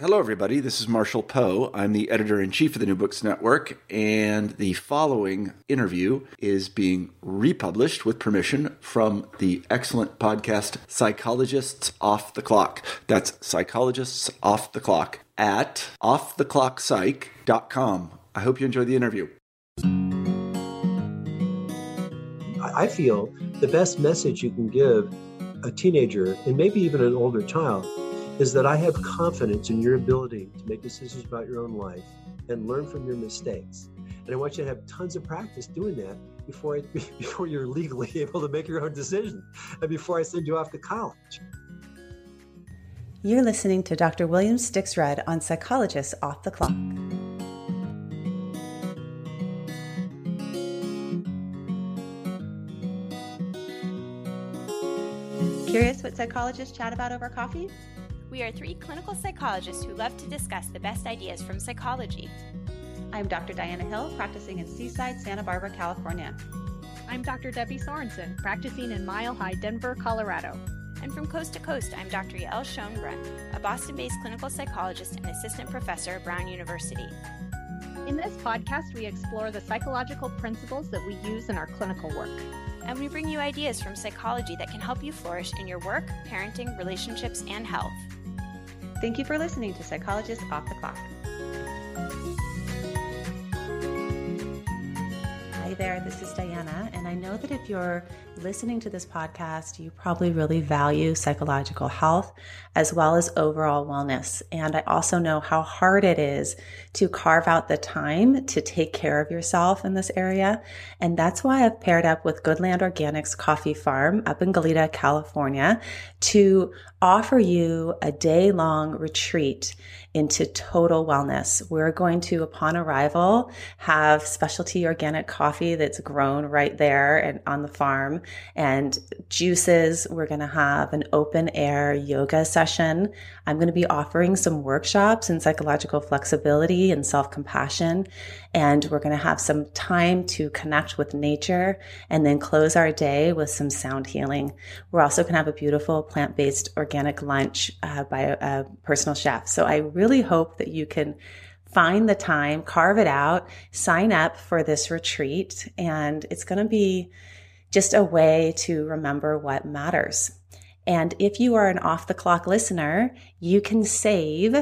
Hello, everybody. This is Marshall Poe. I'm the editor in chief of the New Books Network, and the following interview is being republished with permission from the excellent podcast Psychologists Off the Clock. That's Psychologists Off the Clock at offtheclockpsych.com. I hope you enjoy the interview. I feel the best message you can give a teenager and maybe even an older child is that I have confidence in your ability to make decisions about your own life and learn from your mistakes. And I want you to have tons of practice doing that before I, before you're legally able to make your own decision and before I send you off to college. You're listening to Dr. William Stixrud on Psychologists Off the Clock. Curious what psychologists chat about over coffee? We are three clinical psychologists who love to discuss the best ideas from psychology. I'm Dr. Diana Hill, practicing in Seaside, Santa Barbara, California. I'm Dr. Debbie Sorensen, practicing in Mile High, Denver, Colorado. And from coast to coast, I'm Dr. Yael Schonbrun, a Boston based clinical psychologist and assistant professor at Brown University. In this podcast, we explore the psychological principles that we use in our clinical work. And we bring you ideas from psychology that can help you flourish in your work, parenting, relationships, and health. Thank you for listening to Psychologists Off the Clock. Hi there, this is Diana, and I know that if you're listening to this podcast, you probably really value psychological health as well as overall wellness. And I also know how hard it is to carve out the time to take care of yourself in this area. And that's why I've paired up with Goodland Organics Coffee Farm up in Goleta, California to offer you a day long retreat into total wellness. We're going to, upon arrival, have specialty organic coffee that's grown right there and on the farm and juices. We're going to have an open air yoga session. I'm going to be offering some workshops in psychological flexibility and self compassion. And we're going to have some time to connect with nature and then close our day with some sound healing. We're also going to have a beautiful plant based organic lunch uh, by a, a personal chef. So I really hope that you can find the time, carve it out, sign up for this retreat. And it's going to be just a way to remember what matters. And if you are an off the clock listener, you can save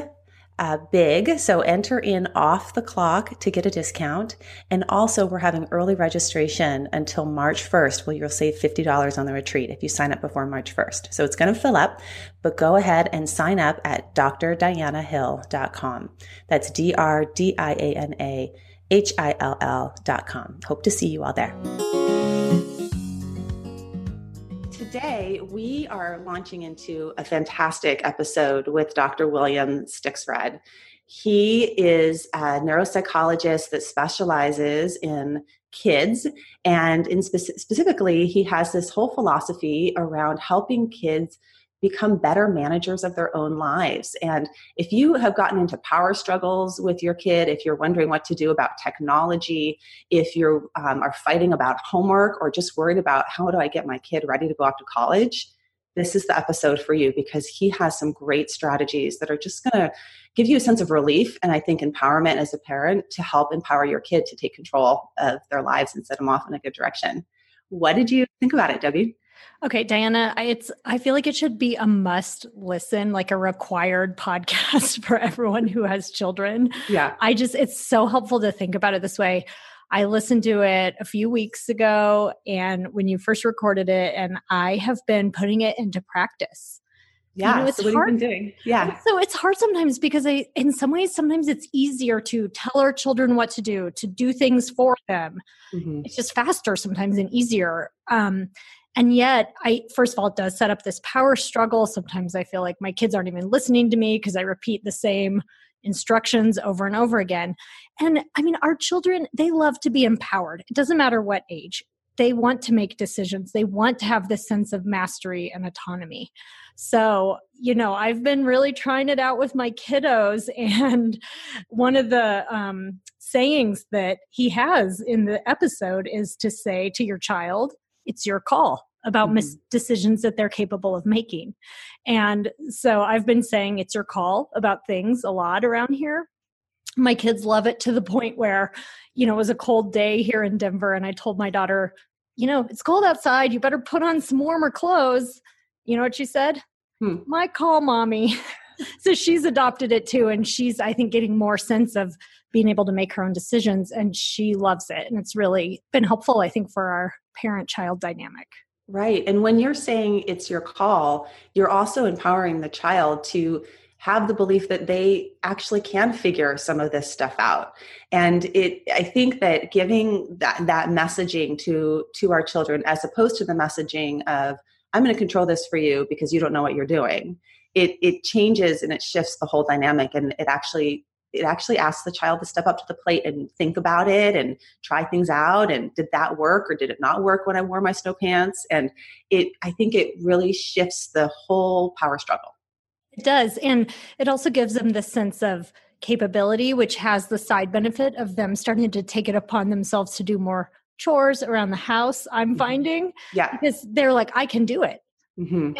uh, big. So enter in off the clock to get a discount. And also we're having early registration until March 1st where you'll save $50 on the retreat if you sign up before March 1st. So it's going to fill up, but go ahead and sign up at drdianahill.com. That's D-R-D-I-A-N-A H-I-L-L dot com. Hope to see you all there today we are launching into a fantastic episode with Dr. William Stixrud. He is a neuropsychologist that specializes in kids, and in spe- specifically, he has this whole philosophy around helping kids become better managers of their own lives. And if you have gotten into power struggles with your kid, if you're wondering what to do about technology, if you um, are fighting about homework or just worried about how do I get my kid ready to go off to college, this is the episode for you because he has some great strategies that are just going to give you a sense of relief and I think empowerment as a parent to help empower your kid to take control of their lives and set them off in a good direction. What did you think about it, Debbie? Okay, Diana, I, it's I feel like it should be a must listen, like a required podcast for everyone who has children. Yeah. I just it's so helpful to think about it this way. I listened to it a few weeks ago and when you first recorded it and I have been putting it into practice. Yeah, you know, it's so hard. doing? Yeah. So it's hard sometimes because I, in some ways, sometimes it's easier to tell our children what to do, to do things for them. Mm-hmm. It's just faster sometimes and easier. Um, and yet, I first of all, it does set up this power struggle. Sometimes I feel like my kids aren't even listening to me because I repeat the same, instructions over and over again. And I mean, our children, they love to be empowered. It doesn't matter what age. They want to make decisions. They want to have this sense of mastery and autonomy. So, you know, I've been really trying it out with my kiddos. And one of the um, sayings that he has in the episode is to say to your child, it's your call about mm-hmm. mis- decisions that they're capable of making. And so I've been saying it's your call about things a lot around here. My kids love it to the point where, you know, it was a cold day here in Denver, and I told my daughter, you know, it's cold outside. You better put on some warmer clothes. You know what she said? Hmm. My call, mommy. so she's adopted it too. And she's, I think, getting more sense of being able to make her own decisions. And she loves it. And it's really been helpful, I think, for our parent child dynamic. Right. And when you're saying it's your call, you're also empowering the child to have the belief that they actually can figure some of this stuff out and it i think that giving that that messaging to to our children as opposed to the messaging of i'm going to control this for you because you don't know what you're doing it it changes and it shifts the whole dynamic and it actually it actually asks the child to step up to the plate and think about it and try things out and did that work or did it not work when i wore my snow pants? And it i think it really shifts the whole power struggle. It does. And it also gives them the sense of capability which has the side benefit of them starting to take it upon themselves to do more chores around the house i'm mm-hmm. finding yeah. because they're like i can do it. Mm-hmm.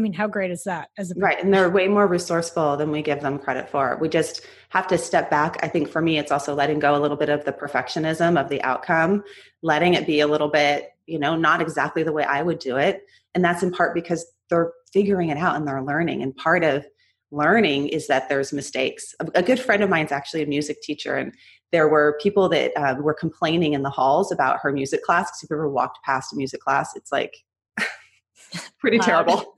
I mean, how great is that as a right? And they're way more resourceful than we give them credit for. We just have to step back. I think for me, it's also letting go a little bit of the perfectionism of the outcome, letting it be a little bit, you know, not exactly the way I would do it. And that's in part because they're figuring it out and they're learning. And part of learning is that there's mistakes. A, good friend of mine is actually a music teacher, and there were people that um, were complaining in the halls about her music class. Because if you ever walked past a music class, it's like pretty terrible.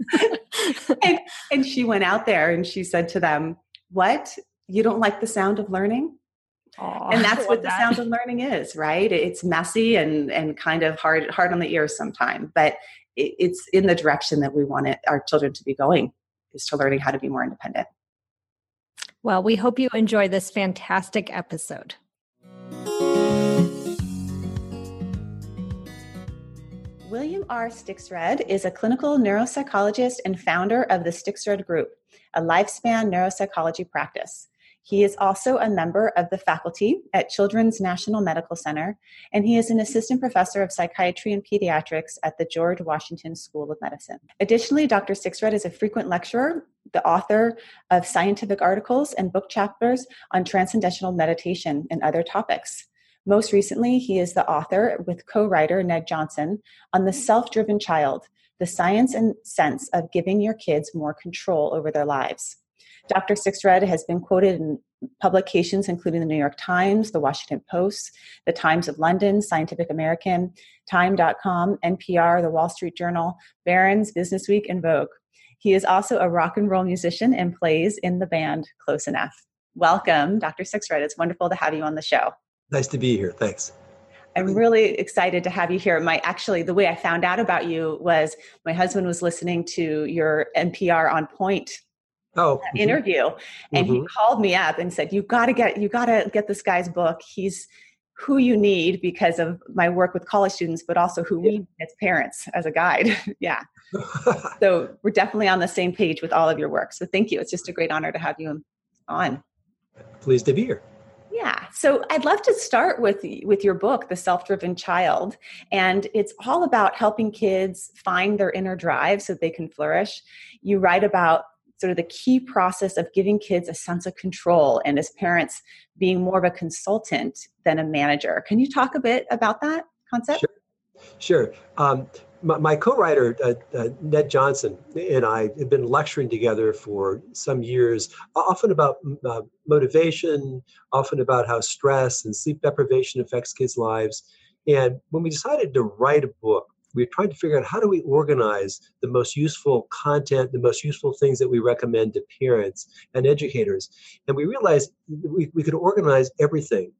and, and she went out there and she said to them, What? You don't like the sound of learning? Aww, and that's what the that. sound of learning is, right? It's messy and and kind of hard hard on the ears sometimes, but it, it's in the direction that we want it, our children to be going, is to learning how to be more independent. Well, we hope you enjoy this fantastic episode. William R. Stixrud is a clinical neuropsychologist and founder of the Stixrud Group, a lifespan neuropsychology practice. He is also a member of the faculty at Children's National Medical Center, and he is an assistant professor of psychiatry and pediatrics at the George Washington School of Medicine. Additionally, Dr. Stixrud is a frequent lecturer, the author of scientific articles and book chapters on transcendental meditation and other topics. Most recently, he is the author with co writer Ned Johnson on The Self Driven Child The Science and Sense of Giving Your Kids More Control Over Their Lives. Dr. Stixrud has been quoted in publications including the New York Times, the Washington Post, the Times of London, Scientific American, Time.com, NPR, the Wall Street Journal, Barron's, Business Week, and Vogue. He is also a rock and roll musician and plays in the band Close Enough. Welcome, Dr. Stixrud. It's wonderful to have you on the show. Nice to be here. Thanks. I'm really excited to have you here. My actually the way I found out about you was my husband was listening to your NPR on point oh, mm-hmm. interview and mm-hmm. he called me up and said you got to get you got to get this guy's book. He's who you need because of my work with college students but also who yeah. we as parents as a guide. yeah. so we're definitely on the same page with all of your work. So thank you. It's just a great honor to have you on. Pleased to be here. Yeah. So I'd love to start with with your book, The Self-Driven Child, and it's all about helping kids find their inner drive so they can flourish. You write about sort of the key process of giving kids a sense of control and as parents being more of a consultant than a manager. Can you talk a bit about that concept? Sure. Sure. Um, my, my co-writer uh, uh, Ned Johnson and I have been lecturing together for some years, often about uh, motivation, often about how stress and sleep deprivation affects kids' lives. And when we decided to write a book, we tried to figure out how do we organize the most useful content, the most useful things that we recommend to parents and educators. And we realized we, we could organize everything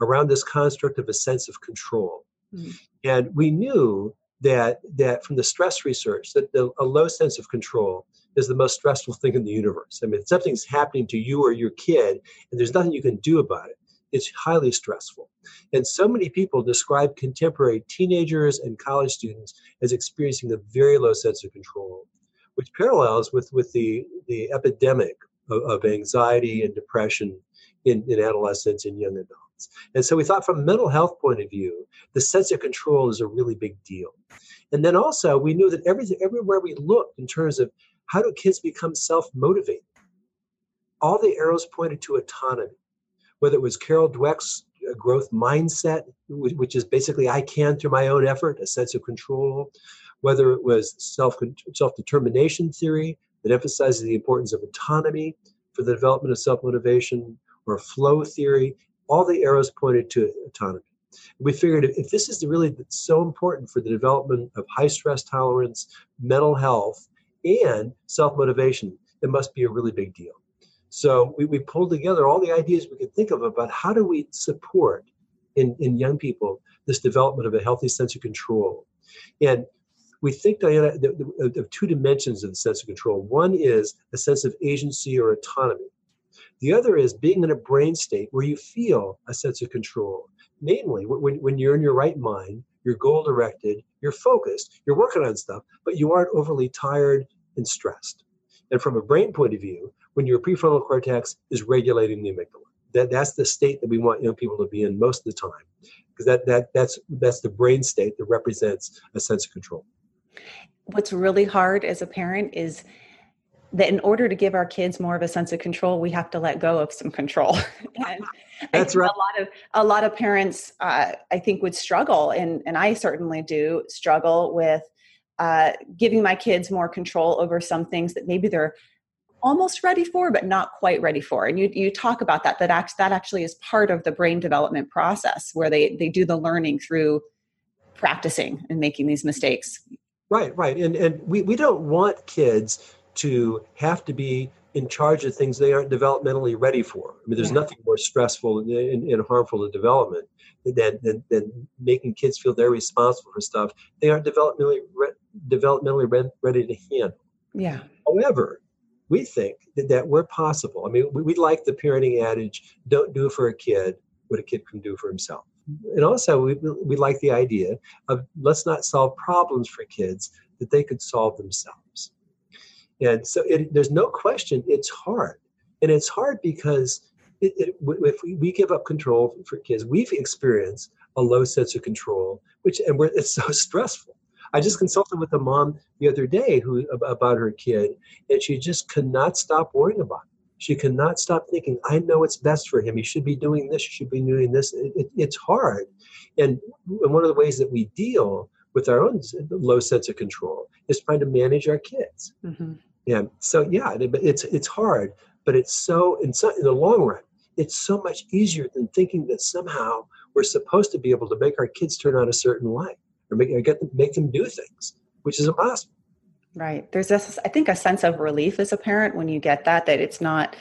around this construct of a sense of control. Mm. And we knew that that from the stress research that the, a low sense of control is the most stressful thing in the universe. I mean, something's happening to you or your kid, and there's nothing you can do about it. It's highly stressful. And so many people describe contemporary teenagers and college students as experiencing a very low sense of control, which parallels with, with the, the epidemic of, of anxiety and depression in, in adolescents and young adults. And so we thought from a mental health point of view, the sense of control is a really big deal. And then also we knew that everything everywhere we looked in terms of how do kids become self-motivated, all the arrows pointed to autonomy. Whether it was Carol Dweck's uh, growth mindset, which is basically I can through my own effort, a sense of control, whether it was self self determination theory that emphasizes the importance of autonomy for the development of self motivation, or flow theory, all the arrows pointed to autonomy. We figured if this is really so important for the development of high stress tolerance, mental health, and self motivation, it must be a really big deal. So we, we pulled together all the ideas we could think of about how do we support in, in young people this development of a healthy sense of control. And we think, Diana, of two dimensions of the sense of control. One is a sense of agency or autonomy. The other is being in a brain state where you feel a sense of control. Namely, when, when you're in your right mind, you're goal directed, you're focused, you're working on stuff, but you aren't overly tired and stressed. And from a brain point of view, when your prefrontal cortex is regulating the amygdala, that, that's the state that we want young people to be in most of the time, because that, that, that's, that's the brain state that represents a sense of control. What's really hard as a parent is that in order to give our kids more of a sense of control, we have to let go of some control. and That's right. A lot of a lot of parents, uh, I think, would struggle, and and I certainly do struggle with uh, giving my kids more control over some things that maybe they're almost ready for, but not quite ready for. And you you talk about that that act, that actually is part of the brain development process where they they do the learning through practicing and making these mistakes. Right, right, and and we we don't want kids to have to be in charge of things they aren't developmentally ready for. I mean, there's yeah. nothing more stressful and, and, and, harmful to development than, than, than making kids feel they're responsible for stuff they aren't developmentally re- developmentally re- ready to handle. Yeah. However, we think that, that we're possible. I mean, we, we like the parenting adage: "Don't do for a kid what a kid can do for himself." And also, we, we like the idea of let's not solve problems for kids that they could solve themselves. And so it, there's no question it's hard. And it's hard because it, it, if we, we, give up control for kids, we've experienced a low sense of control, which and it's so stressful. I just consulted with a mom the other day who about her kid, and she just cannot stop worrying about it. She cannot stop thinking, I know what's best for him. He should be doing this, he should be doing this. It, it's hard. And one of the ways that we deal with our own low sense of control is trying to manage our kids. Mm-hmm. Yeah. So yeah, it's it's hard, but it's so in so in the long run, it's so much easier than thinking that somehow we're supposed to be able to make our kids turn out a certain way or make or get them, make them do things, which is impossible. Right. There's this, I think, a sense of relief as a parent when you get that that it's not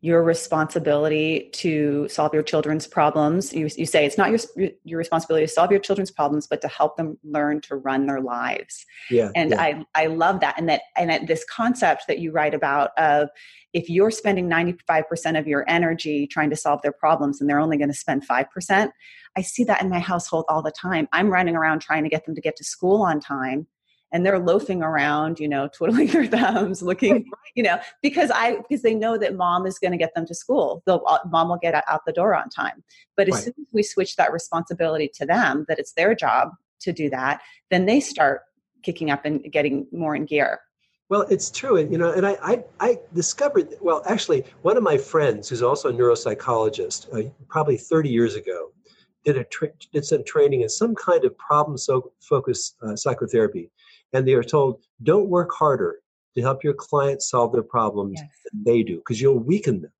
your responsibility to solve your children's problems. You, you say it's not your your responsibility to solve your children's problems, but to help them learn to run their lives. Yeah, and yeah. I I love that, and that and that this concept that you write about of if you're spending 95% of your energy trying to solve their problems and they're only going to spend 5%, I see that in my household all the time. I'm running around trying to get them to get to school on time and they're loafing around, you know, twiddling their thumbs, looking, you know, because I because they know that mom is going to get them to school. They'll uh, mom will get out the door on time. But as right. soon as we switch that responsibility to them, that it's their job to do that, then they start kicking up and getting more in gear. Well, it's true, and you know, and I, I, I discovered. Well, actually, one of my friends, who's also a neuropsychologist, uh, probably 30 years ago, did a tra- did some training in some kind of problem so focused uh, psychotherapy, and they are told, don't work harder to help your clients solve their problems yes. than they do, because you'll weaken them.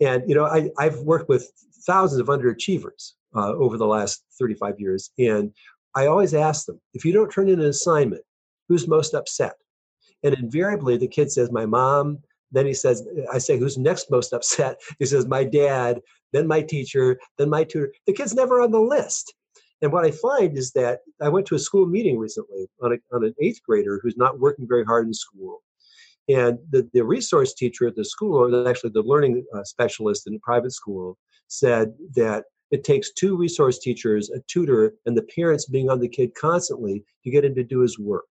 And you know, I, I've worked with thousands of underachievers uh, over the last 35 years, and I always ask them, if you don't turn in an assignment, who's most upset? And invariably, the kid says, "My mom." Then he says, "I say, who's next most upset?" He says, "My dad." Then my teacher. Then my tutor. The kid's never on the list. And what I find is that I went to a school meeting recently on, a, on an eighth grader who's not working very hard in school. And the, the resource teacher at the school, or actually the learning uh, specialist in the private school, said that it takes two resource teachers, a tutor, and the parents being on the kid constantly to get him to do his work.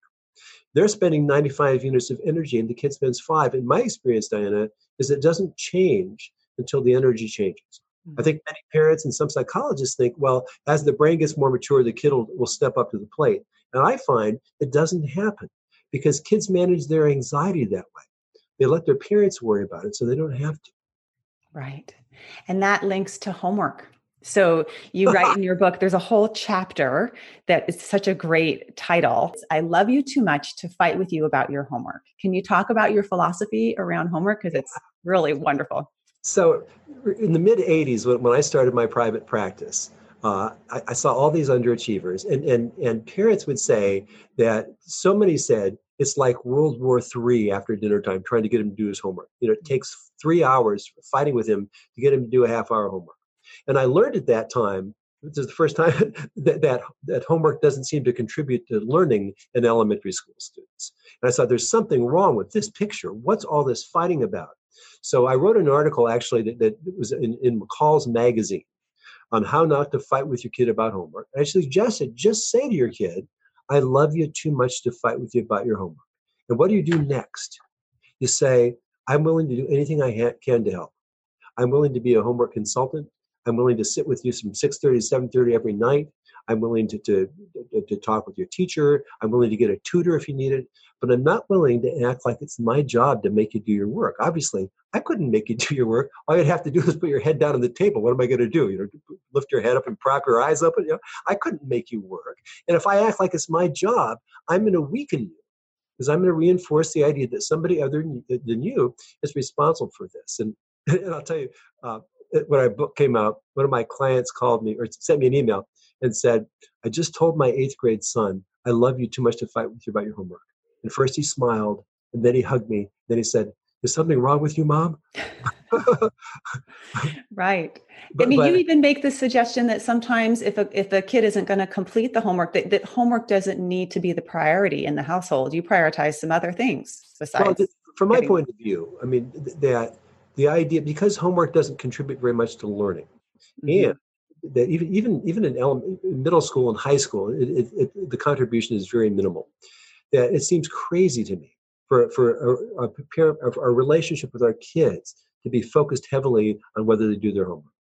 They're spending 95 units of energy, and the kid spends five. In my experience, Diana, is it doesn't change until the energy changes. I mm-hmm. think many parents and some psychologists think, well, as the brain gets more mature, the kid will, will step up to the plate. And I find it doesn't happen because kids manage their anxiety that way. They let their parents worry about it so they don't have to. Right. And that links to homework. So you write in your book, there's a whole chapter that is such a great title. I love you too much to fight with you about your homework. Can you talk about your philosophy around homework? Because it's really wonderful. So, in the mid 80s, when, when I started my private practice, uh, I, I, saw all these underachievers, and, and, and parents would say that so many said it's like World War III after dinner time, trying to get him to do his homework. You know, it takes three hours fighting with him to get him to do a half hour homework. And I learned at that time, this is the first time that, that, that homework doesn't seem to contribute to learning in elementary school students. And I thought there's something wrong with this picture. What's all this fighting about? So I wrote an article actually that, that was in, in McCall's magazine on how not to fight with your kid about homework. I suggested just say to your kid, I love you too much to fight with you about your homework. And what do you do next? You say, I'm willing to do anything I ha- can to help. I'm willing to be a homework consultant. I'm willing to sit with you from 6.30 to 7.30 every night. I'm willing to, to, to, talk with your teacher. I'm willing to get a tutor if you need it. But I'm not willing to act like it's my job to make you do your work. Obviously, I couldn't make you do your work. All you'd have to do is put your head down on the table. What am I going to do? You know, lift your head up and prop your eyes up. And, you know, I couldn't make you work. And if I act like it's my job, I'm going to weaken you because I'm going to reinforce the idea that somebody other than you is responsible for this. And, and I'll tell you, uh, when our book came out, one of my clients called me or sent me an email and said, I just told my eighth grade son, I love you too much to fight with you about your homework. And first he smiled, and then he hugged me. Then he said, Is something wrong with you, mom? right. But, I mean, but, you even make the suggestion that sometimes if a if a kid isn't going to complete the homework, that, that homework doesn't need to be the priority in the household. You prioritize some other things besides. Well, from my point of view, I mean that the idea because homework doesn't contribute very much to learning, mm-hmm. and that even even even in middle school and high school, it, it, it, the contribution is very minimal. That it seems crazy to me for for a, a, parent, a relationship with our kids to be focused heavily on whether they do their homework.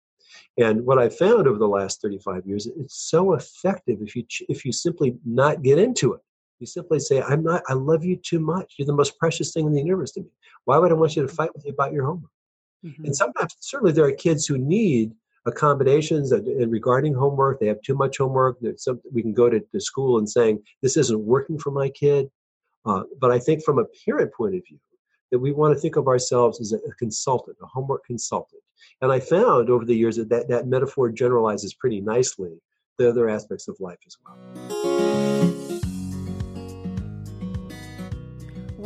And what I found over the last 35 years, it's so effective if you if you simply not get into it. You simply say, "I'm not. I love you too much. You're the most precious thing in the universe to me. Why would I want you to fight with you about your homework?" Mm-hmm. And sometimes, certainly, there are kids who need accommodations and regarding homework. They have too much homework. Some, we can go to, to school and saying, this isn't working for my kid. Uh, but I think from a parent point of view, that we want to think of ourselves as a, a consultant, a homework consultant. And I found over the years that, that that metaphor generalizes pretty nicely the other aspects of life as well.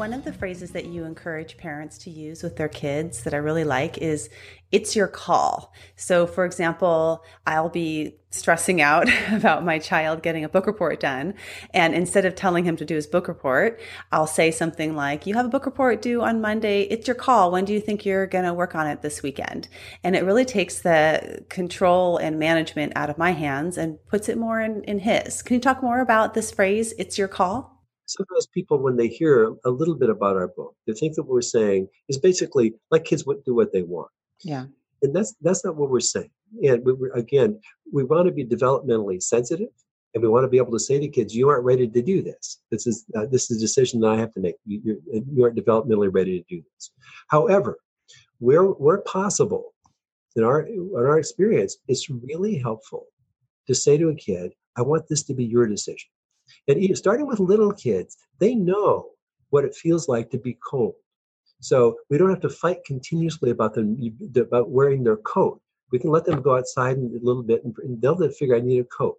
One of the phrases that you encourage parents to use with their kids that I really like is it's your call. So, for example, I'll be stressing out about my child getting a book report done. And instead of telling him to do his book report, I'll say something like, You have a book report due on Monday. It's your call. When do you think you're going to work on it this weekend? And it really takes the control and management out of my hands and puts it more in, in his. Can you talk more about this phrase, It's your call? Sometimes people, when they hear a little bit about our book, they think that what we're saying is basically let kids do what they want. Yeah. And that's that's not what we're saying. And we, again, we want to be developmentally sensitive, and we want to be able to say to kids, "You aren't ready to do this. This is uh, this is a decision that I have to make. You, you aren't developmentally ready to do this." However, where where possible, in our in our experience, it's really helpful to say to a kid, "I want this to be your decision." And starting with little kids, they know what it feels like to be cold. So we don't have to fight continuously about them about wearing their coat. We can let them go outside a little bit, and they'll figure I need a coat.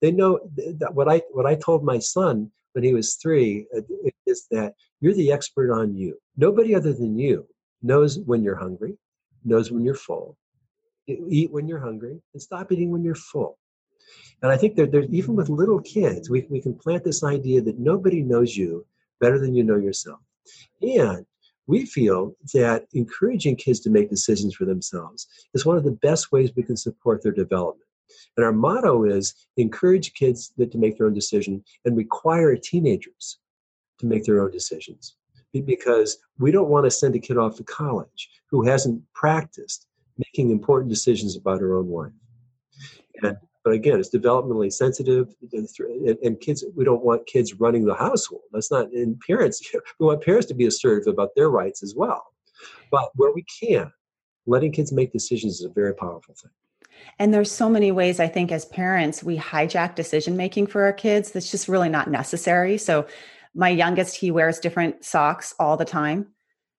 They know that what I what I told my son when he was three uh, is that you're the expert on you. Nobody other than you knows when you're hungry, knows when you're full. Eat when you're hungry, and stop eating when you're full. And I think that there's even with little kids, we, we can plant this idea that nobody knows you better than you know yourself. And we feel that encouraging kids to make decisions for themselves is one of the best ways we can support their development. And our motto is encourage kids to make their own decision and require teenagers to make their own decisions. Because we don't want to send a kid off to college who hasn't practiced making important decisions about her own life. And but again, it's developmentally sensitive, and kids. We don't want kids running the household. That's not. in parents, we want parents to be assertive about their rights as well. But where we can, letting kids make decisions is a very powerful thing. And there's so many ways I think as parents we hijack decision making for our kids that's just really not necessary. So my youngest he wears different socks all the time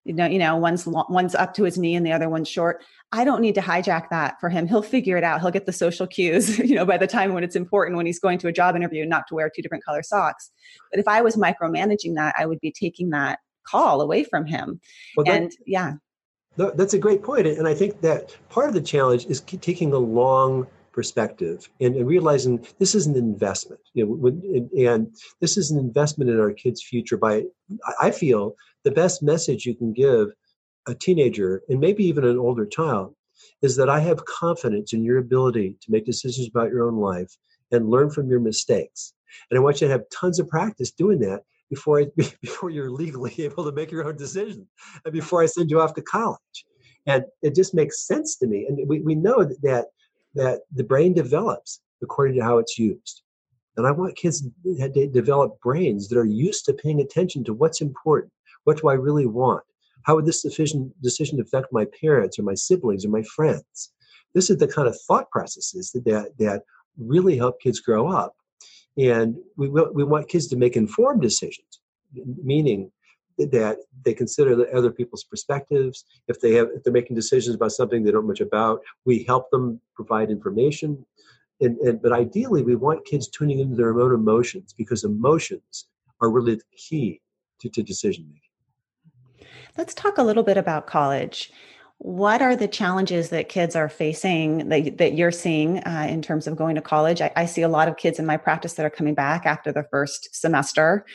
you know you know one's one's up to his knee and the other one's short i don't need to hijack that for him. He'll figure it out. He'll get the social cues you know by the time when it's important when he's going to a job interview not to wear two different color socks. But if i was micromanaging that i would be taking that call away from him. Well, that, and yeah. That's a great point. and i think that part of the challenge is taking a long perspective and, and, realizing this is an investment you know and, and this is an investment in our kids future by i feel the best message you can give a teenager and maybe even an older child is that i have confidence in your ability to make decisions about your own life and learn from your mistakes and i want you to have tons of practice doing that before I, before you're legally able to make your own decisions and before i send you off to college and it just makes sense to me and we, we know that that the brain develops according to how it's used. And I want kids to develop brains that are used to paying attention to what's important. What do I really want? How would this decision, decision affect my parents or my siblings or my friends? This is the kind of thought processes that, that, that really help kids grow up. And we, we want kids to make informed decisions, meaning that they consider the other people's perspectives. If they have, if they're making decisions about something they don't much about, we help them provide information. And, and but ideally, we want kids tuning into their own emotions because emotions are really the key to, to decision making. Let's talk a little bit about college. What are the challenges that kids are facing that, that you're seeing uh, in terms of going to college? I, I, see a lot of kids in my practice that are coming back after the first semester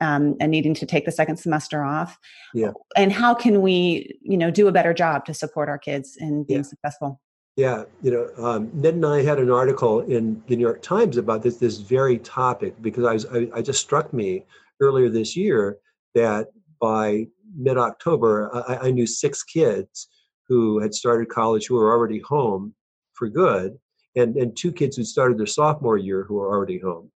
um, and needing to take the second semester off. Yeah. And how can we, you know, do a better job to support our kids in being yeah. successful? Yeah, you know, um, Ned and I had an article in the New York Times about this this very topic because I was I, I just struck me earlier this year that by mid October I, I knew six kids who had started college who were already home for good, and and two kids who started their sophomore year who were already home.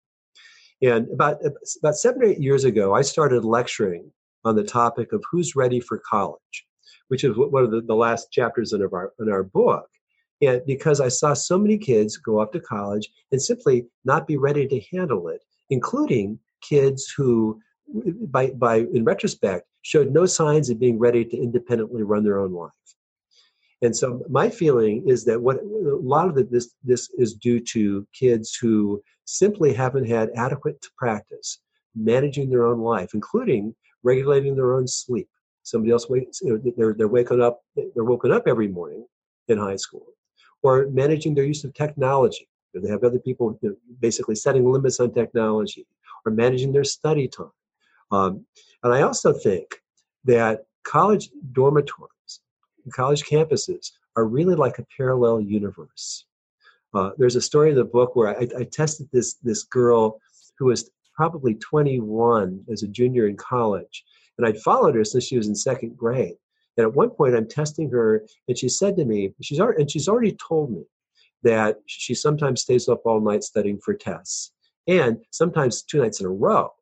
And about about seven or eight years ago, I started lecturing on the topic of who's ready for college, which is one of the, the last chapters in our in our book. And because I saw so many kids go off to college and simply not be ready to handle it, including kids who, by by in retrospect, showed no signs of being ready to independently run their own life. And so my feeling is that what a lot of the, this this is due to kids who simply haven't had adequate practice managing their own life, including regulating their own sleep. Somebody else wakes, you know, they're, they're waking up, they're woken up every morning in high school, or managing their use of technology. They have other people basically setting limits on technology, or managing their study time. Um, and I also think that college dormitories, college campuses are really like a parallel universe. Uh, there's a story in the book where I, I, tested this this girl who was probably 21 as a junior in college, and I'd followed her since she was in second grade. And at one point, I'm testing her, and she said to me, she's already, and she's already told me that she sometimes stays up all night studying for tests, and sometimes two nights in a row.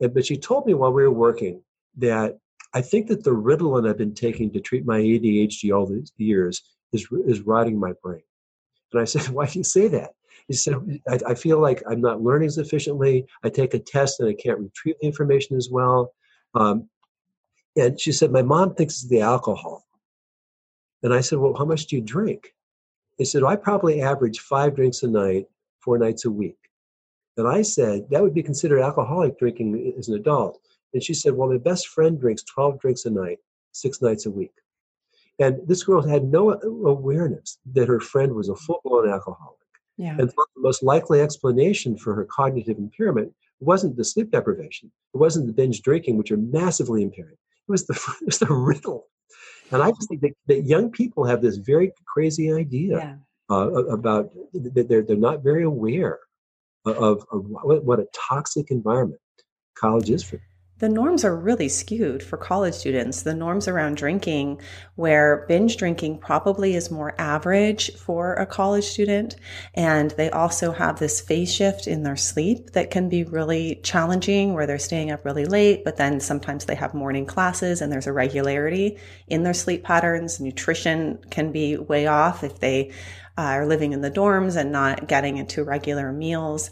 And, but she told me while we were working that I think that the Ritalin I've been taking to treat my ADHD all these years is is rotting my brain. And I said, Why do you say that? He said, I, I, feel like I'm not learning sufficiently. I take a test and I can't retrieve the information as well. Um, and she said, My mom thinks it's the alcohol. And I said, Well, how much do you drink? He said, well, I probably average five drinks a night, four nights a week. And I said, That would be considered alcoholic drinking as an adult. And she said, Well, my best friend drinks 12 drinks a night, six nights a week. And this girl had no awareness that her friend was a full blown alcoholic. Yeah. And the most likely explanation for her cognitive impairment wasn't the sleep deprivation, it wasn't the binge drinking, which are massively impairing. It was the it was the Ritalin. And I just think that, that young people have this very crazy idea yeah. uh, about that they're they're not very aware of, of what, a toxic environment college is for them the norms are really skewed for college students. The norms around drinking, where binge drinking probably is more average for a college student. And they also have this phase shift in their sleep that can be really challenging, where they're staying up really late, but then sometimes they have morning classes and there's a regularity in their sleep patterns. Nutrition can be way off if they uh, are living in the dorms and not getting into regular meals.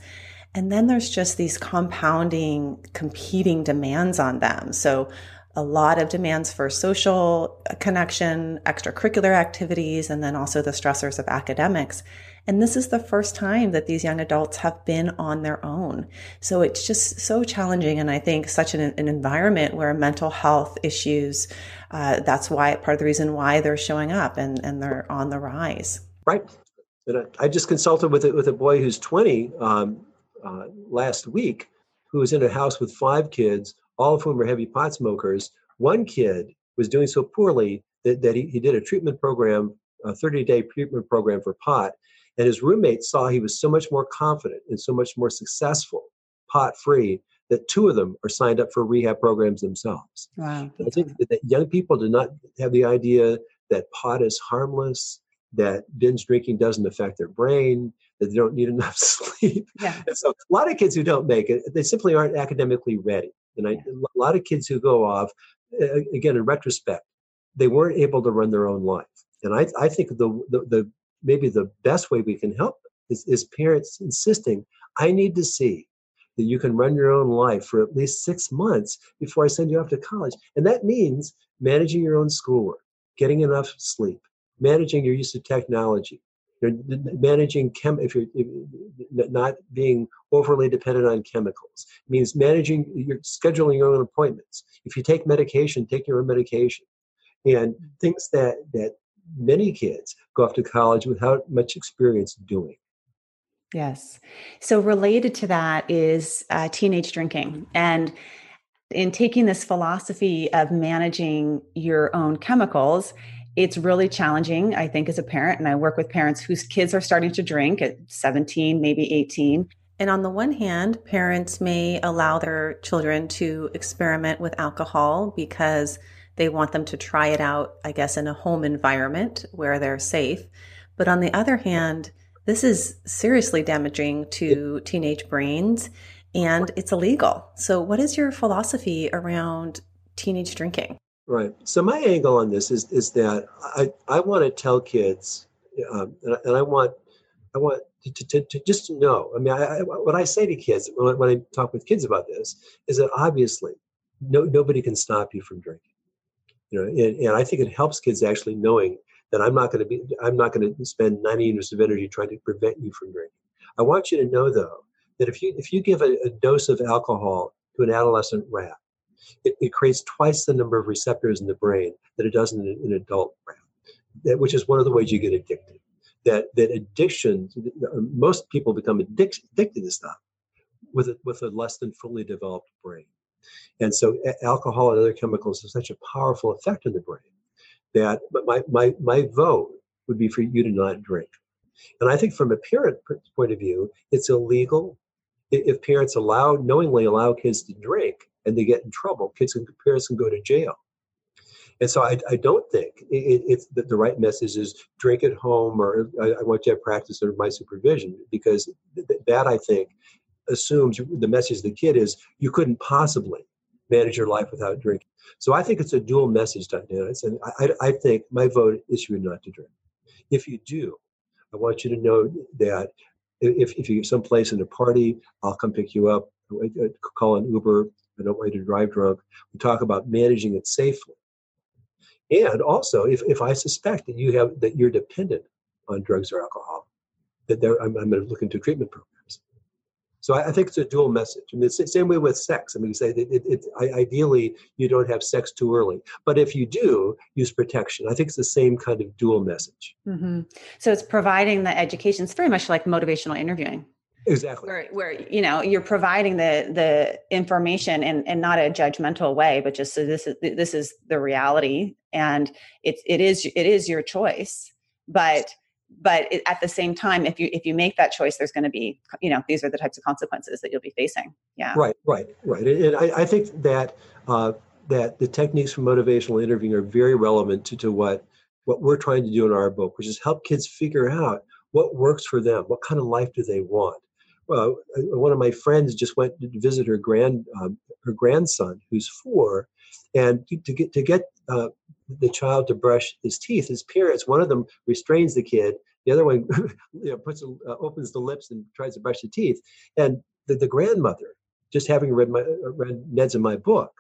And then there's just these compounding, competing demands on them. So a lot of demands for social connection, extracurricular activities, and then also the stressors of academics. And this is the first time that these young adults have been on their own. So it's just so challenging. And I think such an, an environment where mental health issues, uh, that's why part of the reason why they're showing up and, and they're on the rise. Right. And I, I just consulted with, with a boy who's 20 um, uh, last week who was in a house with five kids, all of whom were heavy pot smokers. One kid was doing so poorly that, that he, he did a treatment program, a 30 day treatment program for pot. And his roommate saw he was so much more confident and so much more successful, pot free, that two of them are signed up for rehab programs themselves. Wow. I think that young people do not have the idea that pot is harmless, that binge drinking doesn't affect their brain, that they don't need enough sleep. Yeah. And so a lot of kids who don't make it, they simply aren't academically ready. And I, a lot of kids who go off, again, in retrospect, they weren't able to run their own life. And I, I think the, the, the maybe the best way we can help is, is parents insisting, I need to see that you can run your own life for at least six months before I send you off to college. And that means managing your own schoolwork, getting enough sleep, managing your use of technology, you're managing chem if you're if, not being overly dependent on chemicals it means managing you're scheduling your own appointments. If you take medication take your own medication. And things that that many kids go off to college without much experience doing. Yes. So related to that is uh, teenage drinking. And in taking this philosophy of managing your own chemicals it's really challenging, I think, as a parent. And I work with parents whose kids are starting to drink at 17, maybe 18. And on the one hand, parents may allow their children to experiment with alcohol because they want them to try it out, I guess, in a home environment where they're safe. But on the other hand, this is seriously damaging to teenage brains and it's illegal. So, what is your philosophy around teenage drinking? Right. So my angle on this is is that I I want to tell kids, um, and, I, and, I want I want to, to, to, just to know. I mean, I, I, what I say to kids when, when I talk with kids about this is that obviously, no nobody can stop you from drinking. You know, and, and I think it helps kids actually knowing that I'm not going to be I'm not going to spend 90 units of energy trying to prevent you from drinking. I want you to know though that if you if you give a, a dose of alcohol to an adolescent rat it, it, creates twice the number of receptors in the brain that it does in an adult brain, that, which is one of the ways you get addicted. That that addiction, most people become addic- addicted to stuff with a, with a less than fully developed brain. And so alcohol and other chemicals have such a powerful effect on the brain that my, my, my vote would be for you to not drink. And I think from a parent point of view, it's illegal if parents allow knowingly allow kids to drink and they get in trouble. Kids and parents can go to jail. And so I, I don't think it, it's the, the, right message is drink at home or I, I, want you to practice under my supervision because th- that I think assumes the message the kid is you couldn't possibly manage your life without drinking. So I think it's a dual message, Diana. And I, I think my vote is you not to drink. If you do, I want you to know that if, if you're someplace in a party, I'll come pick you up, uh, uh, call an Uber, I don't want you to drive drunk. We talk about managing it safely. And also, if, if I suspect that you have that you're dependent on drugs or alcohol, that there, I'm, I'm going to look into treatment programs. So I, I, think it's a dual message. I mean, it's the same way with sex. I mean, you say that it, it, ideally you don't have sex too early, but if you do, use protection. I think it's the same kind of dual message. Mm-hmm. So it's providing the education. It's very much like motivational interviewing exactly. Where, where you know you're providing the the information and and not a judgmental way but just so this is this is the reality and it's it is it is your choice. But but it, at the same time if you if you make that choice there's going to be you know these are the types of consequences that you'll be facing. Yeah. Right right right. And i, I think that uh, that the techniques for motivational interviewing are very relevant to, to what what we're trying to do in our book which is help kids figure out what works for them what kind of life do they want well uh, one of my friends just went to visit her grand um, her grandson who's four and to get to get uh, the child to brush his teeth. His parents, one of them restrains the kid, the other one you know, puts uh, opens the lips and tries to brush the teeth. And the, the grandmother, just having read my uh, read Ned's in my book,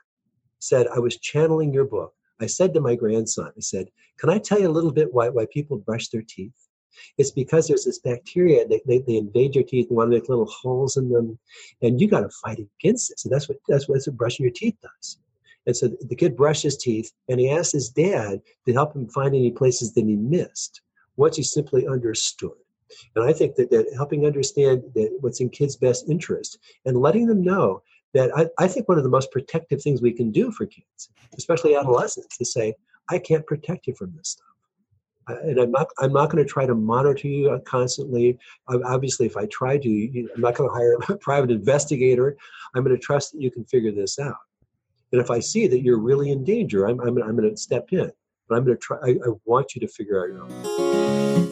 said, "I was channeling your book. I said to my grandson, I said, can I tell you a little bit why why people brush their teeth?" It's because there's this bacteria, that they, they invade your teeth and want to make little holes in them, and you got to fight against it. So that's what that's what, that's what brushing your teeth does. And so the kid brushed his teeth and he asked his dad to help him find any places that he missed once he simply understood. And I think that, that helping understand that what's in kids' best interest and letting them know that I, I think one of the most protective things we can do for kids, especially adolescents, is say, I can't protect you from this stuff. And I'm not. I'm not going to try to monitor you constantly. Obviously, if I try to, I'm not going to hire a private investigator. I'm going to trust that you can figure this out. And if I see that you're really in danger, I'm, I'm, I'm going to step in. But I'm going to try, I, I want you to figure out your own.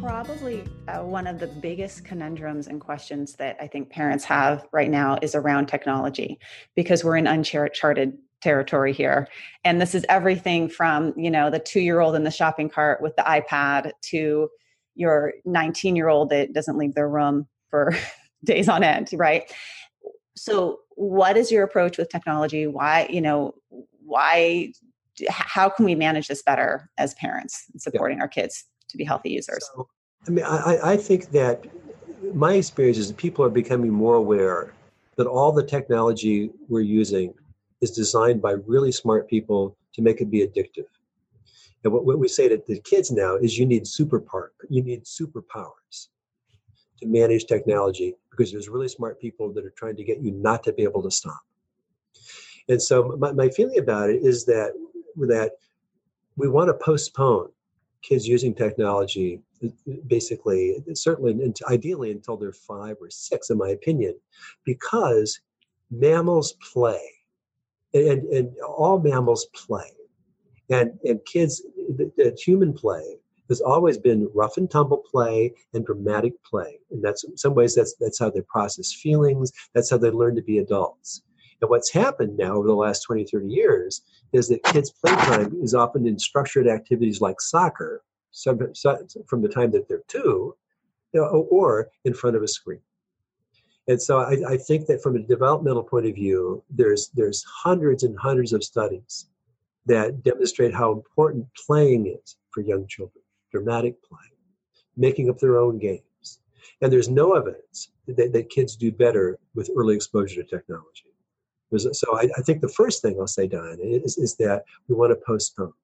Probably uh, one of the biggest conundrums and questions that I think parents have right now is around technology because we're in uncharted territory here. And this is everything from, you know, the two year old in the shopping cart with the iPad to your 19 year old that doesn't leave their room for days on end, right? So what is your approach with technology why you know why how can we manage this better as parents supporting yeah. our kids to be healthy users so, i mean I, I think that my experience is that people are becoming more aware that all the technology we're using is designed by really smart people to make it be addictive and what, what we say to the kids now is you need super part you need superpowers to manage technology because there's really smart people that are trying to get you not to be able to stop. And so my, my feeling about it is that that we want to postpone kids using technology uh, basically certainly and ideally until they're five or six in my opinion because mammals play and, and all mammals play and and kids that human play has always been rough and tumble play and dramatic play. And that's in some ways that's that's how they process feelings, that's how they learn to be adults. And what's happened now over the last 20, 30 years is that kids' playtime is often in structured activities like soccer from the time that they're two or in front of a screen. And so I, I, think that from a developmental point of view, there's there's hundreds and hundreds of studies that demonstrate how important playing is for young children dramatic play, making up their own games. And there's no evidence that, that kids do better with early exposure to technology. So I, I, think the first thing I'll say, Diana, is, is that we want to postpone.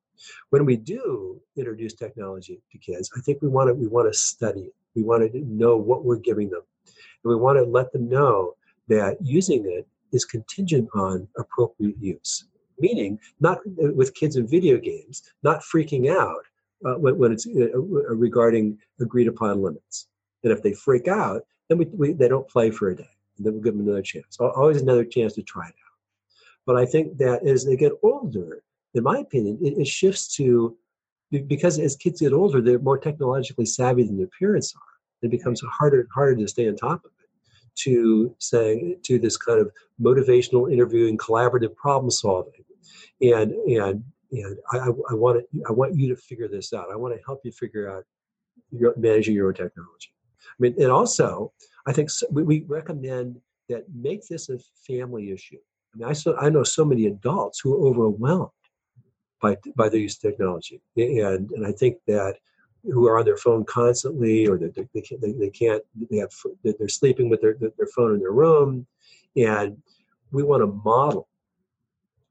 When we do introduce technology to kids, I think we want to we want to study it. We want to know what we're giving them, and we want to let them know that using it is contingent on appropriate use. Meaning, not with kids in video games, not freaking out uh, when, when, it's uh, uh, regarding agreed upon limits. And if they freak out, then we, we, they don't play for a day. And then we give them another chance. Always another chance to try it out. But I think that as they get older, in my opinion, it, it shifts to because as kids get older, they're more technologically savvy than their parents are. It becomes harder and harder to stay on top of it. To say to this kind of motivational interviewing, collaborative problem solving, and and and I, I, want to, I want you to figure this out. I want to help you figure out your, managing your own technology. I mean, and also, I think so, we, we recommend that make this a family issue. I mean, I, so, I know so many adults who are overwhelmed by by the use of technology, and and I think that who are on their phone constantly, or that they, they, they, can't, they have, they're sleeping with their their phone in their room, and we want to model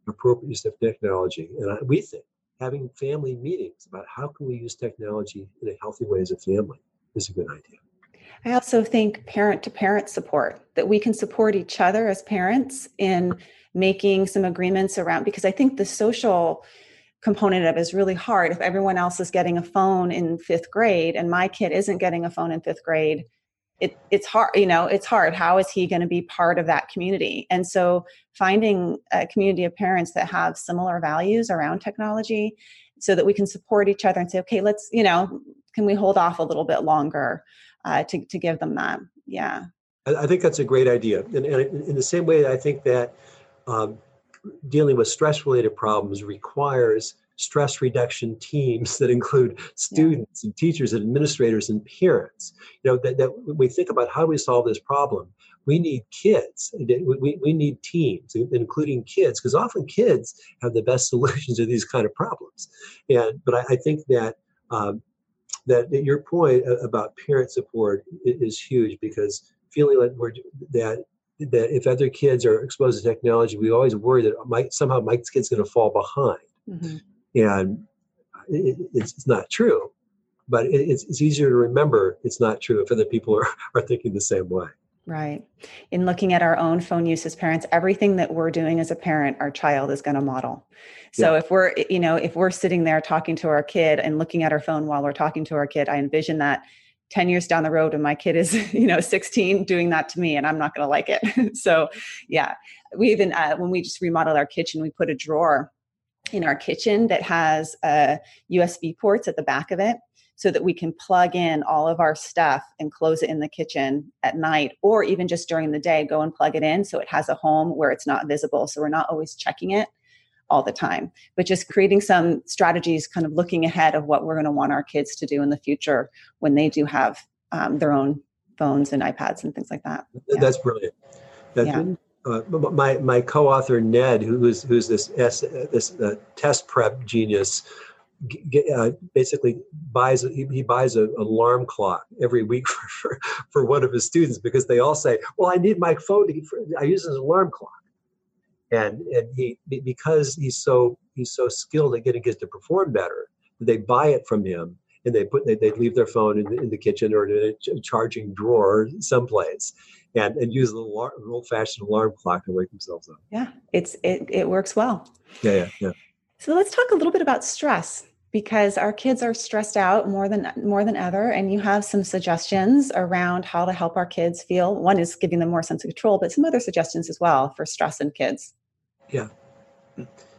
appropriate use of technology. And we think having family meetings about how can we use technology in a healthy way as a family is a good idea. I also think parent to parent support that we can support each other as parents in making some agreements around because I think the social component of is really hard. If everyone else is getting a phone in fifth grade and my kid isn't getting a phone in fifth grade, it, it's hard, you know, it's hard. How is he going to be part of that community? And so finding a community of parents that have similar values around technology so that we can support each other and say, okay, let's, you know, can we hold off a little bit longer uh, to, to give them that? Yeah. I think that's a great idea. And, and in the same way, I think that um, dealing with stress related problems requires stress reduction teams that include students yeah. and teachers and administrators and parents you know that, that we think about how do we solve this problem we need kids we, we need teams including kids because often kids have the best solutions to these kind of problems and but i, I think that um, that your point about parent support is huge because feeling like we're that that if other kids are exposed to technology, we always worry that my, somehow my kid's going to fall behind. Mm-hmm. And it, it's, it's, not true, but it, it's, it's easier to remember it's not true if other people are, are thinking the same way. Right. In looking at our own phone use as parents, everything that we're doing as a parent, our child is going to model. So yeah. if we're, you know, if we're sitting there talking to our kid and looking at our phone while we're talking to our kid, I envision that 10 years down the road when my kid is you know 16 doing that to me and i'm not going to like it. So yeah we even uh, when we just remodeled our kitchen we put a drawer in our kitchen that has uh, usb ports at the back of it so that we can plug in all of our stuff and close it in the kitchen at night or even just during the day go and plug it in so it has a home where it's not visible. So we're not always checking it all the time, but just creating some strategies, kind of looking ahead of what we're going to want our kids to do in the future when they do have um, their own phones and iPads and things like that. Yeah. That's brilliant. That's yeah. Uh, my my co-author Ned, who's who's this S, this uh, test prep genius, uh, basically buys he, he buys an alarm clock every week for, for, for one of his students because they all say, "Well, I need my phone to I use an alarm clock." And and he because he's so he's so skilled at getting kids to perform better they buy it from him and they put they, they leave their phone in, in the kitchen or in a charging drawer someplace and and use the old-fashioned alarm clock to wake themselves up. Yeah it's it, it works well. Yeah yeah yeah. So let's talk a little bit about stress because our kids are stressed out more than more than ever. And you have some suggestions around how to help our kids feel. One is giving them more sense of control but some other suggestions as well for stress in kids yeah.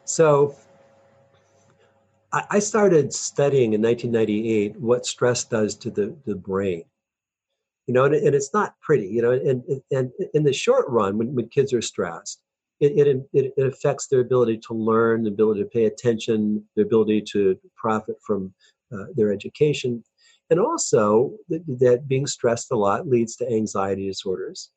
So I started studying in 1998 what stress does to the, the brain. You know, and, and it's not pretty, you know, and, and in the short run, when, when kids are stressed, it, it, it, affects their ability to learn, the ability to pay attention, the ability to profit from uh, their education. And also that being stressed a lot leads to anxiety disorders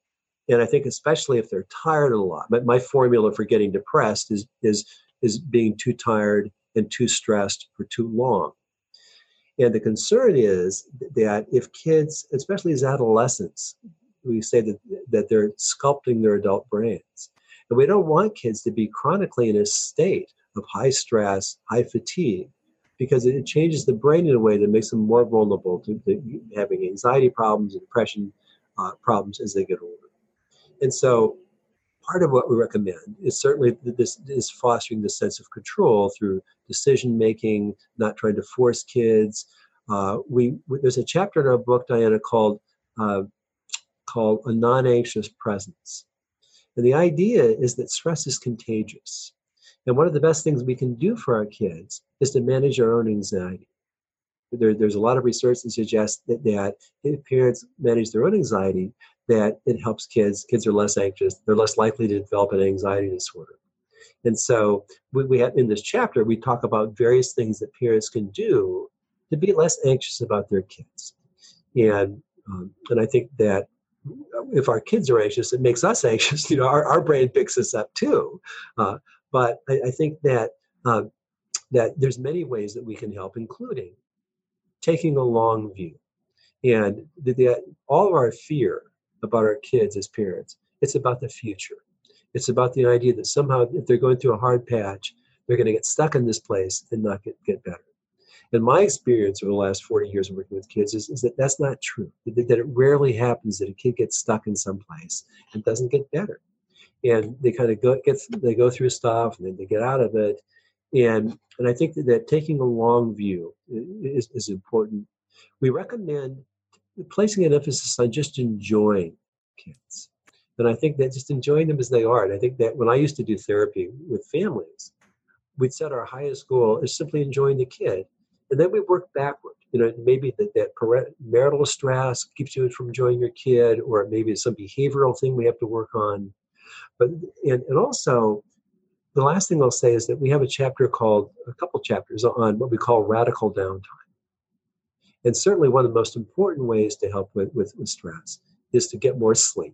and I think especially if they're tired a lot. My, my formula for getting depressed is is is being too tired and too stressed for too long. And the concern is that if kids, especially as adolescents, we say that, that they're sculpting their adult brains. And we don't want kids to be chronically in a state of high stress, high fatigue, because it changes the brain in a way that makes them more vulnerable to, to having anxiety problems and depression uh, problems as they get older. And so part of what we recommend is certainly this is fostering the sense of control through decision making, not trying to force kids. Uh, we there's a chapter in our book, Diana, called uh, called a non-anxious presence, and the idea is that stress is contagious, and one of the best things we can do for our kids is to manage our own anxiety. There, there's a lot of research that suggests that, that if parents manage their own anxiety, that it helps kids. Kids are less anxious. They're less likely to develop an anxiety disorder. And so we, we have in this chapter, we talk about various things that parents can do to be less anxious about their kids. And, um, and I think that if our kids are anxious, it makes us anxious. You know, our, our brain picks us up too. Uh, but I, I, think that um, that there's many ways that we can help, including taking a long view. And the, the, all of our fear about our kids as parents. It's about the future. It's about the idea that somehow, if they're going through a hard patch, they're going to get stuck in this place and not get, get better. And my experience over the last 40 years of working with kids is, is that that's not true. That, that it rarely happens that a kid gets stuck in some place and doesn't get better. And they kind of go get they go through stuff and then they get out of it. And and I think that, that taking a long view is, is important. We recommend placing an emphasis on just enjoying kids. And I think that just enjoying them as they are. And I think that when I used to do therapy with families, we'd set our highest goal is simply enjoying the kid. And then we work backward. You know, maybe that, that marital stress keeps you from enjoying your kid, or maybe it's some behavioral thing we have to work on. But and, and also the last thing I'll say is that we have a chapter called a couple chapters on what we call radical downtime. And certainly one of the most important ways to help with, with, with stress is to get more sleep.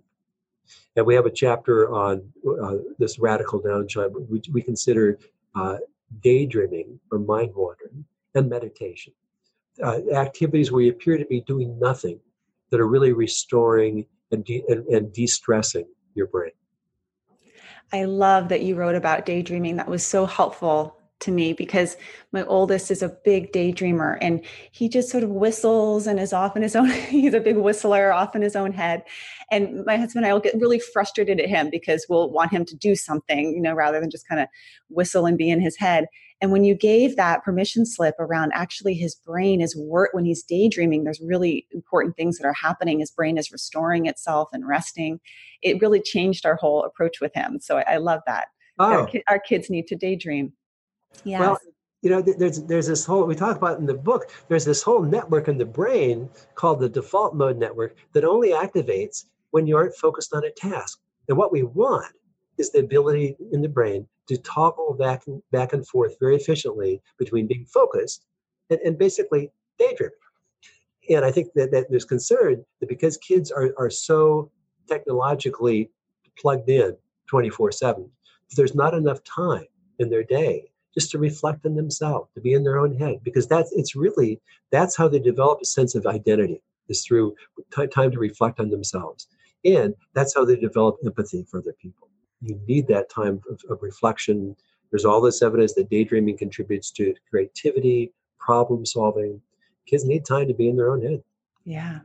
And we have a chapter on uh, this radical downtime, which we consider uh, daydreaming or mind wandering and meditation. Uh, activities where you appear to be doing nothing that are really restoring and, de- and, and de-stressing your brain. I love that you wrote about daydreaming. That was so helpful to me because my oldest is a big daydreamer and he just sort of whistles and is off in his own he's a big whistler off in his own head and my husband and I will get really frustrated at him because we'll want him to do something you know rather than just kind of whistle and be in his head and when you gave that permission slip around actually his brain is work when he's daydreaming there's really important things that are happening his brain is restoring itself and resting it really changed our whole approach with him so i, I love that oh. our, our kids need to daydream yeah. Well, you know, there's there's this whole we talk about in the book. There's this whole network in the brain called the default mode network that only activates when you aren't focused on a task. And what we want is the ability in the brain to toggle back and back and forth very efficiently between being focused and, and basically daydreaming. And I think that, that there's concern that because kids are, are so technologically plugged in 24 7, there's not enough time in their day just to reflect on themselves, to be in their own head, because that's it's really that's how they develop a sense of identity is through t- time to reflect on themselves, and that's how they develop empathy for other people. You need that time of, of reflection. There's all this evidence that daydreaming contributes to creativity, problem solving. Kids need time to be in their own head. Yeah.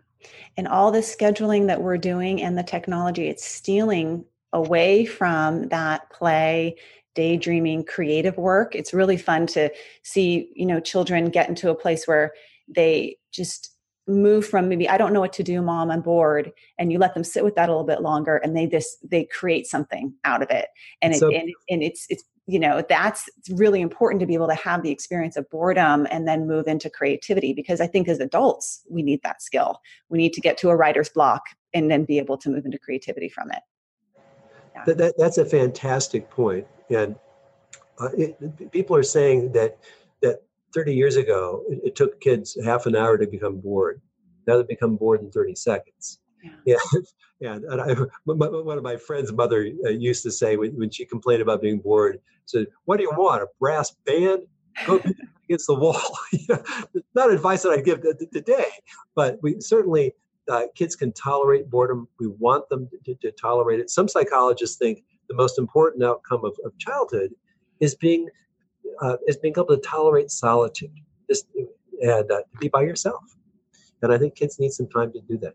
And all the scheduling that we're doing and the technology, it's stealing away from that play daydreaming creative work it's really fun to see you know children get into a place where they just move from maybe i don't know what to do mom i'm bored and you let them sit with that a little bit longer and they this they create something out of it. And it, so, and, and it's it's you know that's really important to be able to have the experience of boredom and then move into creativity because i think as adults we need that skill. We need to get to a writer's block and then be able to move into creativity from it. Yeah. that, that, that's a fantastic point and uh, it, people are saying that that 30 years ago, it, it, took kids half an hour to become bored. Now they become bored in 30 seconds. Yeah. yeah. And, and I, one of my friend's mother uh, used to say when, when she complained about being bored, said, "What do you want? A brass band? Go against the wall." Not advice that I'd give today, but we certainly uh, kids can tolerate boredom. We want them to, to, tolerate it. Some psychologists think the most important outcome of, of childhood is being uh, is being able to tolerate solitude just, and uh, be by yourself. And I think kids need some time to do that.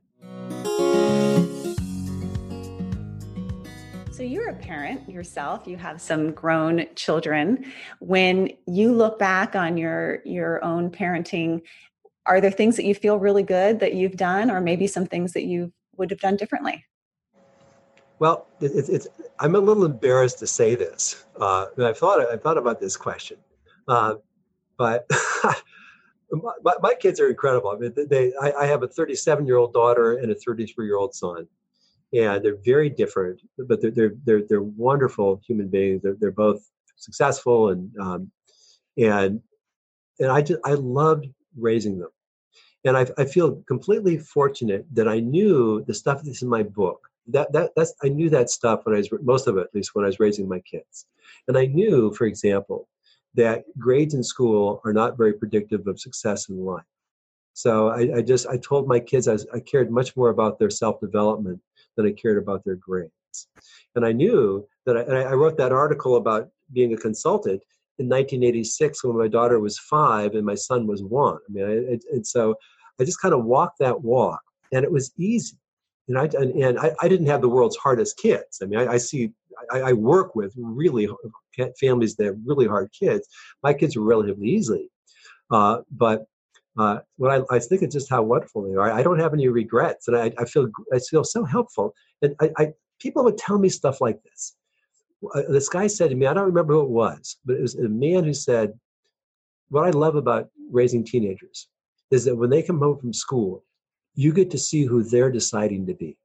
So you're a parent yourself. You have some grown children. When you look back on your your own parenting, are there things that you feel really good that you've done, or maybe some things that you would have done differently? Well, it's, it's I'm a little embarrassed to say this. Uh, I've thought I've thought about this question, uh, but my, my, kids are incredible. I mean, they I, I have a 37 year old daughter and a 33 year old son, and they're very different, but they're they're they're, they're wonderful human beings. They're they're both successful and um, and and I just I loved raising them, and I, I feel completely fortunate that I knew the stuff that's in my book that that that's I knew that stuff when I was most of it at least when I was raising my kids, and I knew, for example, that grades in school are not very predictive of success in life. So I, I just I told my kids I, I cared much more about their self development than I cared about their grades, and I knew that I, I wrote that article about being a consultant in 1986 when my daughter was five and my son was one. I mean, it, and so I just kind of walked that walk, and it was easy. And I and, and I, I, didn't have the world's hardest kids. I mean, I, I see I, I, work with really families that have really hard kids. My kids were relatively easy, uh, but uh, I, I, think it's just how wonderful they are. I don't have any regrets, and I, I feel I feel so helpful. And I, people would tell me stuff like this. Uh, this guy said to me, I don't remember who it was, but it was a man who said, "What I love about raising teenagers is that when they come home from school, you get to see who they're deciding to be."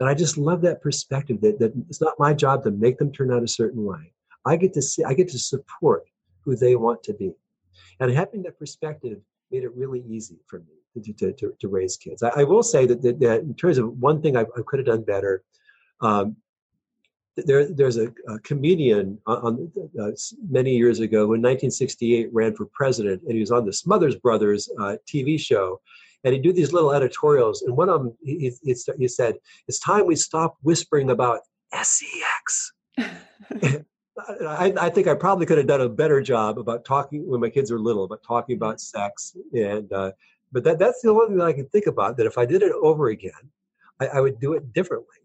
And I just love that perspective that, that it's not my job to make them turn out a certain way. I get to see, I get to support who they want to be. And having that perspective made it really easy for me to, to, to, raise kids. I, I will say that, that, that, in terms of one thing I, I could have done better, um, there, there's a, a comedian on, on uh, many years ago in 1968 ran for president, and he was on the Smothers Brothers uh, TV show, and he'd do these little editorials. And one of them, he, he, he said, "It's time we stop whispering about sex." I, I, think I probably could have done a better job about talking when my kids were little, about talking about sex. And uh, but that that's the only thing that I can think about. That if I did it over again, I, I would do it differently.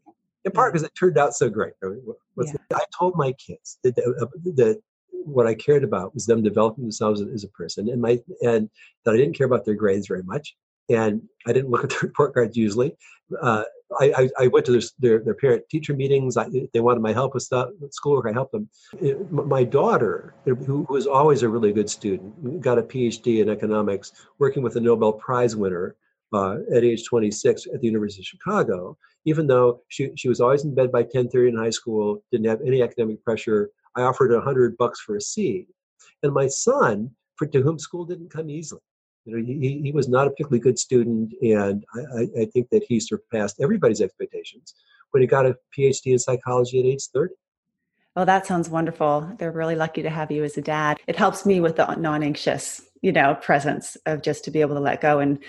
In part because it turned out so great. I, mean, yeah. I told my kids that, uh, that what I cared about was them developing themselves as a person, and my and that I didn't care about their grades very much, and I didn't look at the report cards usually. Uh, I, I, went to their, their, their parent teacher meetings. I, they wanted my help with stuff, schoolwork. I helped them. It, my daughter, who was always a really good student, got a PhD in economics, working with a Nobel Prize winner uh, at age 26 at the University of Chicago. Even though she, she was always in bed by 10:30 in high school, didn't have any academic pressure, I offered hundred bucks for a C. And my son, for, to whom school didn't come easily, you know, he, he was not a particularly good student, and I, I think that he surpassed everybody's expectations when he got a PhD in psychology at age 30. Well, that sounds wonderful. They're really lucky to have you as a dad. It helps me with the non-anxious, you know, presence of just to be able to let go and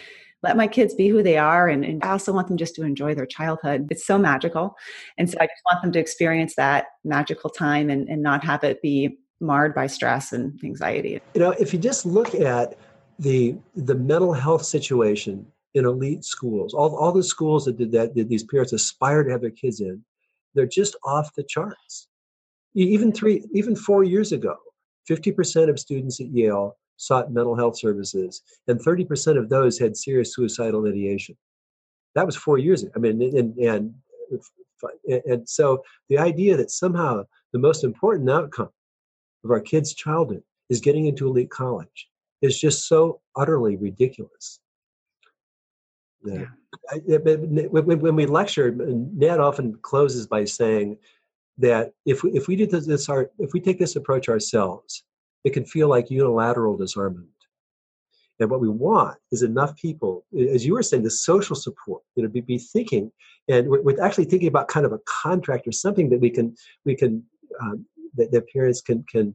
let my kids be who they are. And, and I also want them just to enjoy their childhood. It's so magical. And so I just want them to experience that magical time and, and not have it be marred by stress and anxiety. You know, if you just look at the the mental health situation in elite schools, all, all the schools that did that, that these parents aspire to have their kids in, they're just off the charts. Even three, even four years ago, 50% of students at Yale sought mental health services, and 30% of those had serious suicidal ideation. That was four years ago. I mean, and, and, and so the idea that somehow the most important outcome of our kids' childhood is getting into elite college is just so utterly ridiculous. Yeah. I, when we lecture, Ned often closes by saying that if we, if we do this, our, if we take this approach ourselves, it can feel like unilateral disarmament. And what we want is enough people, as you were saying, the social support, you know, be, be thinking, and we're, we're, actually thinking about kind of a contract or something that we can, we can, um, that, that parents can, can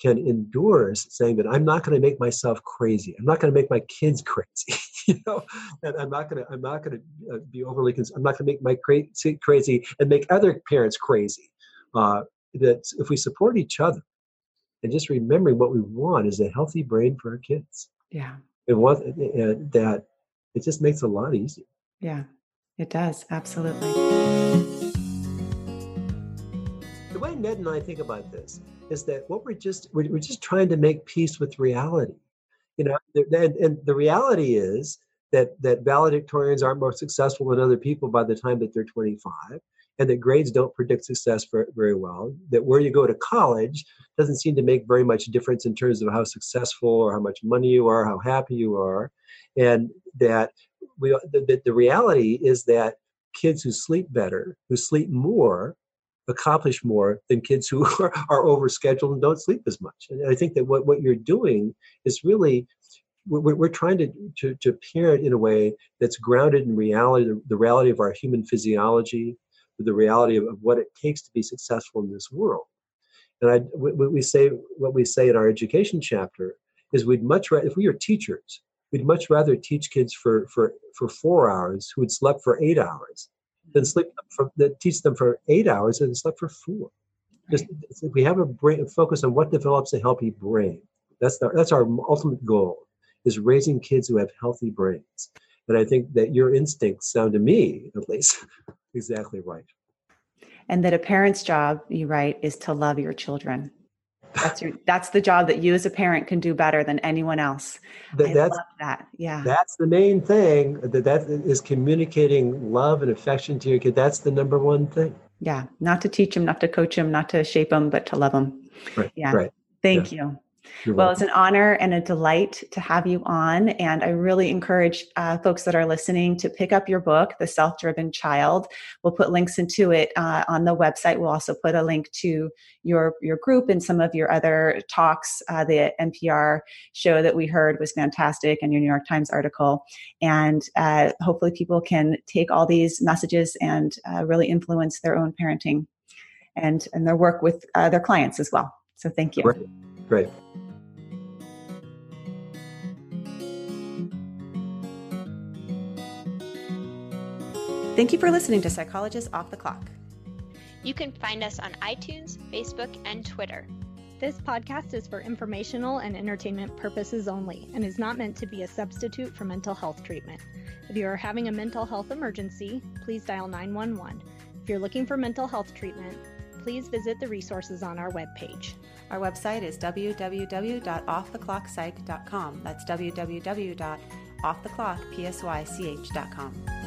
can endure saying that I'm not going to make myself crazy. I'm not going to make my kids crazy. you know, and I'm not going to I'm not going to uh, be overly. Cons- I'm not going to make my crazy crazy and make other parents crazy. Uh, that if we support each other and just remembering what we want is a healthy brain for our kids. Yeah. it and that it just makes a lot easier. Yeah, it does absolutely Ned and I think about this is that what we're just we're, we're just trying to make peace with reality. You know, and, and the reality is that that valedictorians aren't more successful than other people by the time that they're 25 and that grades don't predict success for, very well that where you go to college doesn't seem to make very much difference in terms of how successful or how much money you are how happy you are and that we the, the reality is that kids who sleep better who sleep more accomplish more than kids who are, are overscheduled and don't sleep as much. And I think that what, what you're doing is really we're, we're trying to, to, to parent in a way that's grounded in reality, the, reality of our human physiology, the reality of, of, what it takes to be successful in this world. And I, what we say, what we say in our education chapter is we'd much rather, if we are teachers, we'd much rather teach kids for, for, for four hours who had slept for eight hours than sleep for that teach them for eight hours and slept for four. Just if we have a brain focus on what develops a healthy brain, that's the, that's our ultimate goal is raising kids who have healthy brains. And I think that your instincts sound to me, at least, exactly right. And that a parent's job, you write, is to love your children. That's your that's the job that you as a parent can do better than anyone else. That, that's that. Yeah. That's the main thing. That that is communicating love and affection to your kid. That's the number one thing. Yeah. Not to teach them, not to coach them, not to shape them, but to love them. Right. Yeah. Right. Thank yeah. you. You're well, welcome. it's an honor and a delight to have you on. And I really encourage uh, folks that are listening to pick up your book, The Self Driven Child. We'll put links into it uh, on the website. We'll also put a link to your, your group and some of your other talks. Uh, the NPR show that we heard was fantastic, and your New York Times article. And uh, hopefully, people can take all these messages and uh, really influence their own parenting and, and their work with uh, their clients as well. So, thank you. Great. Great. Thank you for listening to Psychologists Off the Clock. You can find us on iTunes, Facebook, and Twitter. This podcast is for informational and entertainment purposes only and is not meant to be a substitute for mental health treatment. If you are having a mental health emergency, please dial 911. If you're looking for mental health treatment, please visit the resources on our webpage. Our website is www.offtheclockpsych.com. That's www.offtheclockpsych.com.